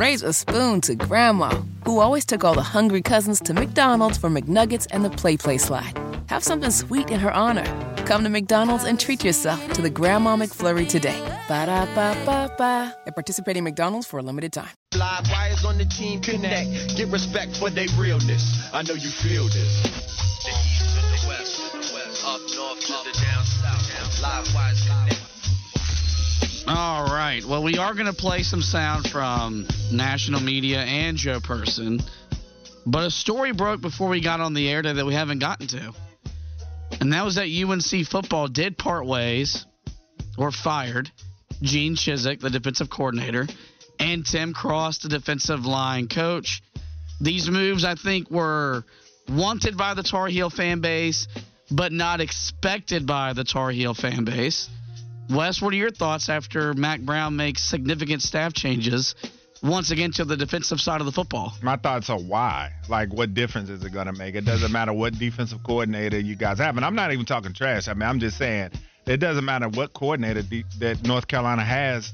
raise a spoon to Grandma, who always took all the hungry cousins to McDonald's for McNuggets and the PlayPlace slide. Have something sweet in her honor. Come to McDonald's and treat yourself to the Grandma McFlurry today. Ba da ba ba ba. At participating McDonald's for a limited time. Live wires on the team connect. Get respect for their realness. I know you feel this. The east to the west, up north to the down south. Live wires connect. All right. Well, we are going to play some sound from national media and Joe Person. But a story broke before we got on the air today that we haven't gotten to. And that was that UNC football did part ways or fired Gene Chizik, the defensive coordinator, and Tim Cross, the defensive line coach. These moves, I think, were wanted by the Tar Heel fan base, but not expected by the Tar Heel fan base. Wes, what are your thoughts after Mack Brown makes significant staff changes once again to the defensive side of the football? My thoughts are why. Like, what difference is it going to make? It doesn't matter what defensive coordinator you guys have. And I'm not even talking trash. I mean, I'm just saying it doesn't matter what coordinator de- that North Carolina has.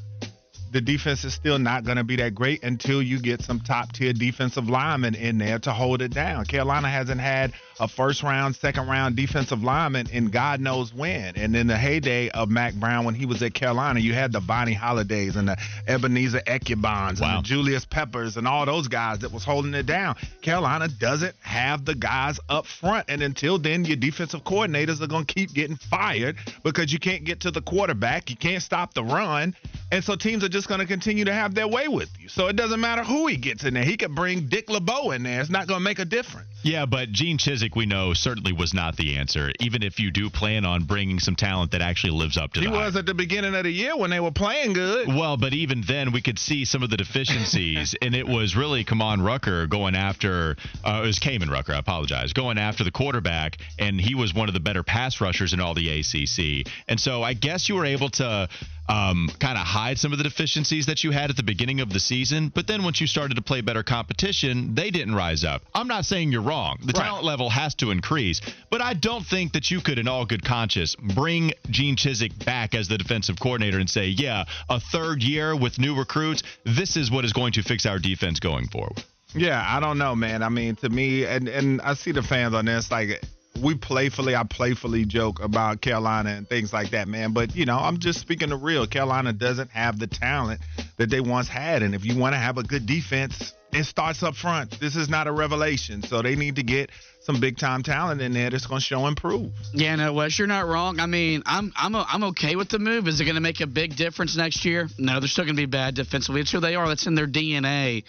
The defense is still not going to be that great until you get some top tier defensive linemen in there to hold it down. Carolina hasn't had a first round, second round defensive lineman in God knows when. And in the heyday of Mack Brown when he was at Carolina, you had the Vonnie Hollidays and the Ebenezer Ekubans Wow. and Julius Peppers and all those guys that was holding it down. Carolina doesn't have the guys up front. And until then, your defensive coordinators are going to keep getting fired because you can't get to the quarterback. You can't stop the run. And so teams are just going to continue to have their way with you. So it doesn't matter who he gets in there. He could bring Dick LeBeau in there. It's not going to make a difference. Yeah, but Gene Chizik, we know, certainly was not the answer. Even if you do plan on bringing some talent that actually lives up to He was hype. at the beginning of the year when they were playing good. Well, but even then, we could see some of the deficiencies, and it was really Kamon Rucker going after. Uh, it was Kaimon Rucker. I apologize, going after the quarterback, and he was one of the better pass rushers in all the ACC. And so, I guess you were able to um, kind of hide some of the deficiencies that you had at the beginning of the season. But then, once you started to play better competition, they didn't rise up. I'm not saying you're wrong. The Right. talent level has to increase, but I don't think that you could, in all good conscience, bring Gene Chizik back as the defensive coordinator and say, yeah, a third year with new recruits, this is what is going to fix our defense going forward. Yeah, I don't know, man. I mean, to me, and and I see the fans on this like. We playfully, I playfully joke about Carolina and things like that, man. But you know, I'm just speaking the real. Carolina doesn't have the talent that they once had, and if you want to have a good defense, it starts up front. This is not a revelation, so they need to get some big time talent in there that's going to show and prove. Yeah, no, Wes, you're not wrong. I mean, I'm I'm I'm okay with the move. Is it going to make a big difference next year? No, they're still going to be bad defensively. It's who they are. That's in their DNA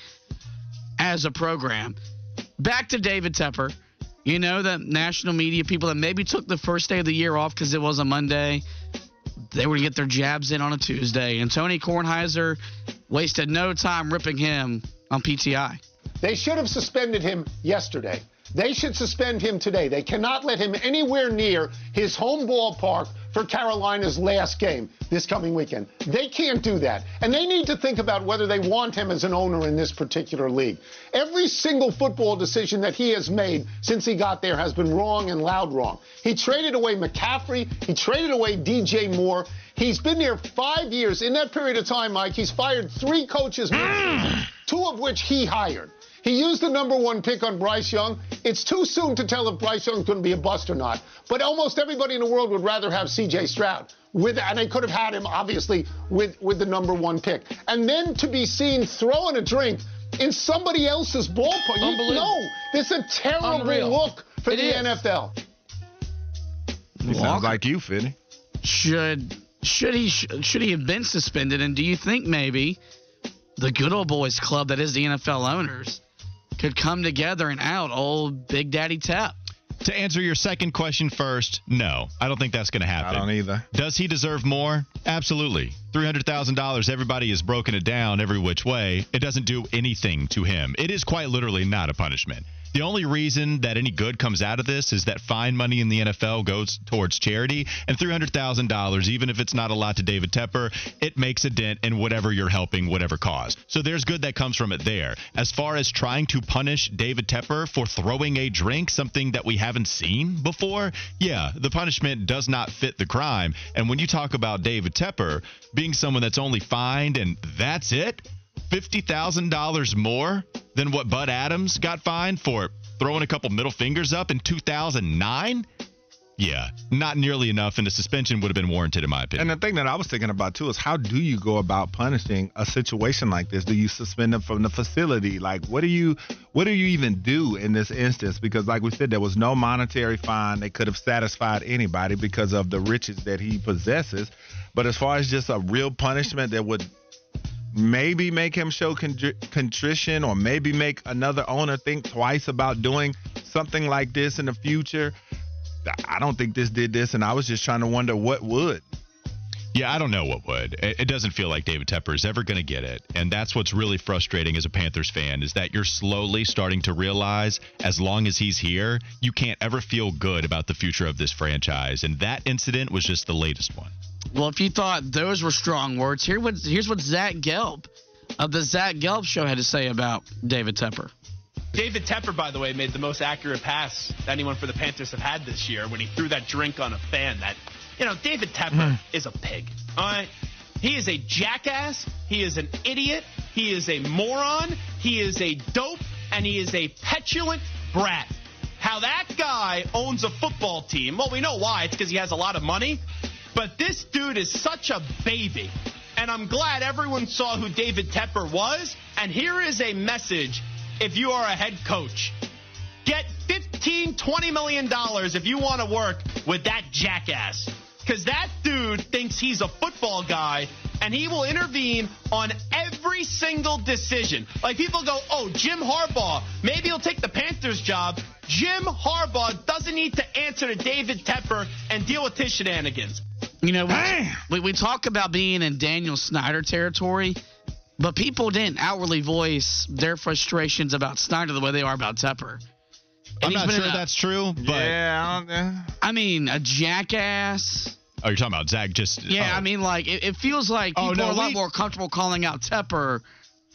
as a program. Back to David Tepper. You know, the national media people that maybe took the first day of the year off because it was a Monday. They were to get their jabs in on a Tuesday. And Tony Kornheiser wasted no time ripping him on PTI. They should have suspended him yesterday. They should suspend him today. They cannot let him anywhere near his home ballpark for Carolina's last game this coming weekend. They can't do that. And they need to think about whether they want him as an owner in this particular league. Every single football decision that he has made since he got there has been wrong and loud wrong. He traded away McCaffrey, he traded away DJ Moore. He's been there five years. In that period of time, Mike, he's fired three coaches, mm. two of which he hired. He used the number one pick on Bryce Young. It's too soon to tell if Bryce Young's going to be a bust or not. But almost everybody in the world would rather have C.J. Stroud with, and they could have had him obviously with with the number one pick. And then to be seen throwing a drink in somebody else's ballpark. You Unbelievable. know, this is a terrible Unreal. look for It the is. NFL. He sounds like you, Fitty. should should he should he have been suspended? And do you think maybe the good old boys club that is the NFL owners could come together and out old Big Daddy Tap? To answer your second question first, no, I don't think that's going to happen. I don't either. Does he deserve more? Absolutely. $300,000, everybody has broken it down every which way. It doesn't do anything to him. It is quite literally not a punishment. The only reason that any good comes out of this is that fine money in the NFL goes towards charity, and $300,000, even if it's not a lot to David Tepper, it makes a dent in whatever you're helping, whatever cause. So there's good that comes from it there. As far as trying to punish David Tepper for throwing a drink, something that we haven't seen before, yeah, the punishment does not fit the crime. And when you talk about David Tepper being someone that's only fined and that's it, $50,000 more than what Bud Adams got fined for throwing a couple middle fingers up in 2009? Yeah, not nearly enough, and a suspension would have been warranted, in my opinion. And the thing that I was thinking about too is how do you go about punishing a situation like this? Do you suspend them from the facility? Like, what do you, what do you even do in this instance? Because, like we said, there was no monetary fine that could have satisfied anybody because of the riches that he possesses. But as far as just a real punishment that would maybe make him show contri- contrition or maybe make another owner think twice about doing something like this in the future. I don't think this did this, and I was just trying to wonder what would. Yeah, I don't know what would. It it doesn't feel like David Tepper is ever going to get it. And that's what's really frustrating as a Panthers fan is that you're slowly starting to realize as long as he's here, you can't ever feel good about the future of this franchise. And that incident was just the latest one. Well, if you thought those were strong words, here what, here's what Zach Gelb of the Zach Gelb show had to say about David Tepper. David Tepper, by the way, made the most accurate pass anyone for the Panthers have had this year when he threw that drink on a fan. That, you know, David Tepper hmm. is a pig. All right. He is a jackass. He is an idiot. He is a moron. He is a dope. And he is a petulant brat. How that guy owns a football team, well, we know why. It's because he has a lot of money. But this dude is such a baby. And I'm glad everyone saw who David Tepper was. And here is a message if you are a head coach. Get 15, 20 million dollars if you want to work with that jackass. Because that dude thinks he's a football guy and he will intervene on every single decision. Like people go, oh, Jim Harbaugh, maybe he'll take the Panthers job. Jim Harbaugh doesn't need to answer to David Tepper and deal with his shenanigans. You know, we, we, we talk about being in Daniel Snyder territory, but people didn't outwardly voice their frustrations about Snyder the way they are about Tepper. And I'm not sure in a- that's true, but yeah, I don't, I mean, a jackass. Oh, you're talking about Zach just Yeah, oh. I mean, like it, it feels like Oh, people no, are a lot we- more comfortable calling out Tepper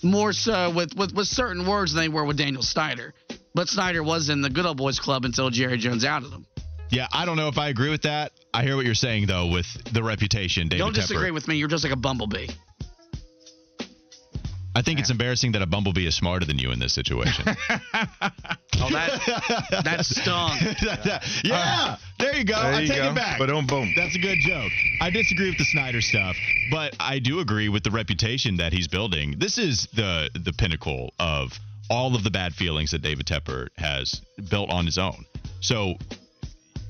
more so with, with, with certain words than they were with Daniel Snyder. But Snyder was in the good old boys club until Jerry Jones outed him. Yeah, I don't know if I agree with that. I hear what you're saying though with the reputation, David Don't disagree Tepper. with me. You're just like a bumblebee. I think it's embarrassing that a bumblebee is smarter than you in this situation. Oh, that that stung. yeah, there you go. There I you take go. it back. Ba-dum, boom. That's a good joke. I disagree with the Snyder stuff, but I do agree with the reputation that he's building. This is the the pinnacle of all of the bad feelings that David Tepper has built on his own. So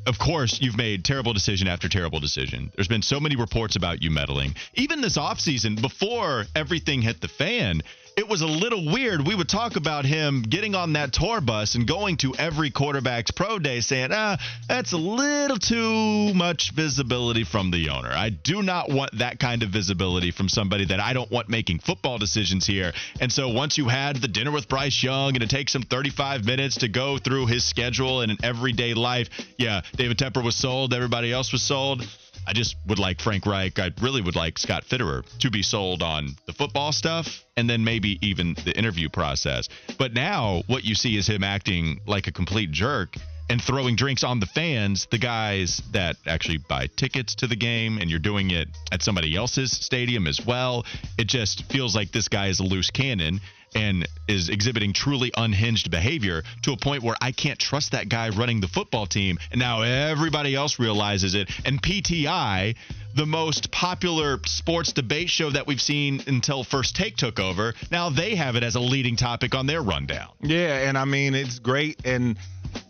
of course, you've made terrible decision after terrible decision. There's been so many reports about you meddling. Even this offseason, before everything hit the fan, it was a little weird. We would talk about him getting on that tour bus and going to every quarterback's pro day saying, ah, that's a little too much visibility from the owner. I do not want that kind of visibility from somebody that I don't want making football decisions here. And so once you had the dinner with Bryce Young and it takes him 35 minutes to go through his schedule and an everyday life, yeah, David Tepper was sold, everybody else was sold. I just would like Frank Reich. I really would like Scott Fitterer to be sold on the football stuff and then maybe even the interview process. But now what you see is him acting like a complete jerk and throwing drinks on the fans, the guys that actually buy tickets to the game, and you're doing it at somebody else's stadium as well. It just feels like this guy is a loose cannon and is exhibiting truly unhinged behavior to a point where I can't trust that guy running the football team. And now everybody else realizes it. And PTI, the most popular sports debate show that we've seen until First Take took over, now they have it as a leading topic on their rundown. Yeah, and I mean it's great. And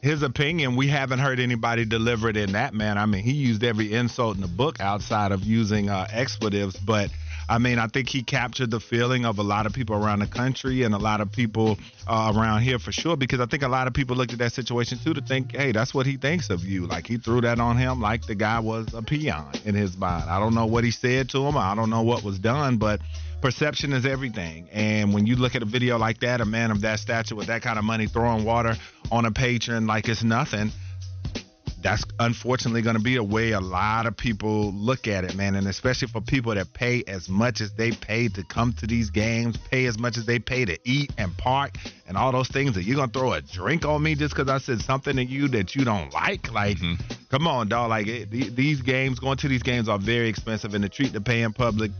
his opinion, we haven't heard anybody deliver it in that man. I mean, he used every insult in the book outside of using uh, expletives, but. I mean, I think he captured the feeling of a lot of people around the country and a lot of people uh, around here for sure. Because I think a lot of people looked at that situation too to think, hey, that's what he thinks of you. Like he threw that on him like the guy was a peon in his mind. I don't know what he said to him. I don't know what was done, but perception is everything. And when you look at a video like that, a man of that stature with that kind of money throwing water on a patron like it's nothing, that's unfortunately going to be the way a lot of people look at it, man. And especially for people that pay as much as they pay to come to these games, pay as much as they pay to eat and park and all those things, that you're going to throw a drink on me just because I said something to you that you don't like. Like, mm-hmm. come on, dog. Like, it, the- these games, going to these games are very expensive, and to treat the paying public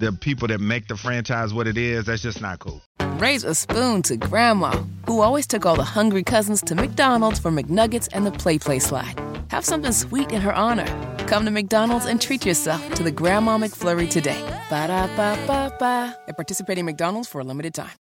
the people that make the franchise what it is, that's just not cool. Raise a spoon to Grandma, who always took all the hungry cousins to McDonald's for McNuggets and the PlayPlace slide. Have something sweet in her honor. Come to McDonald's and treat yourself to the Grandma McFlurry today. Ba da ba ba ba. At participating McDonald's for a limited time.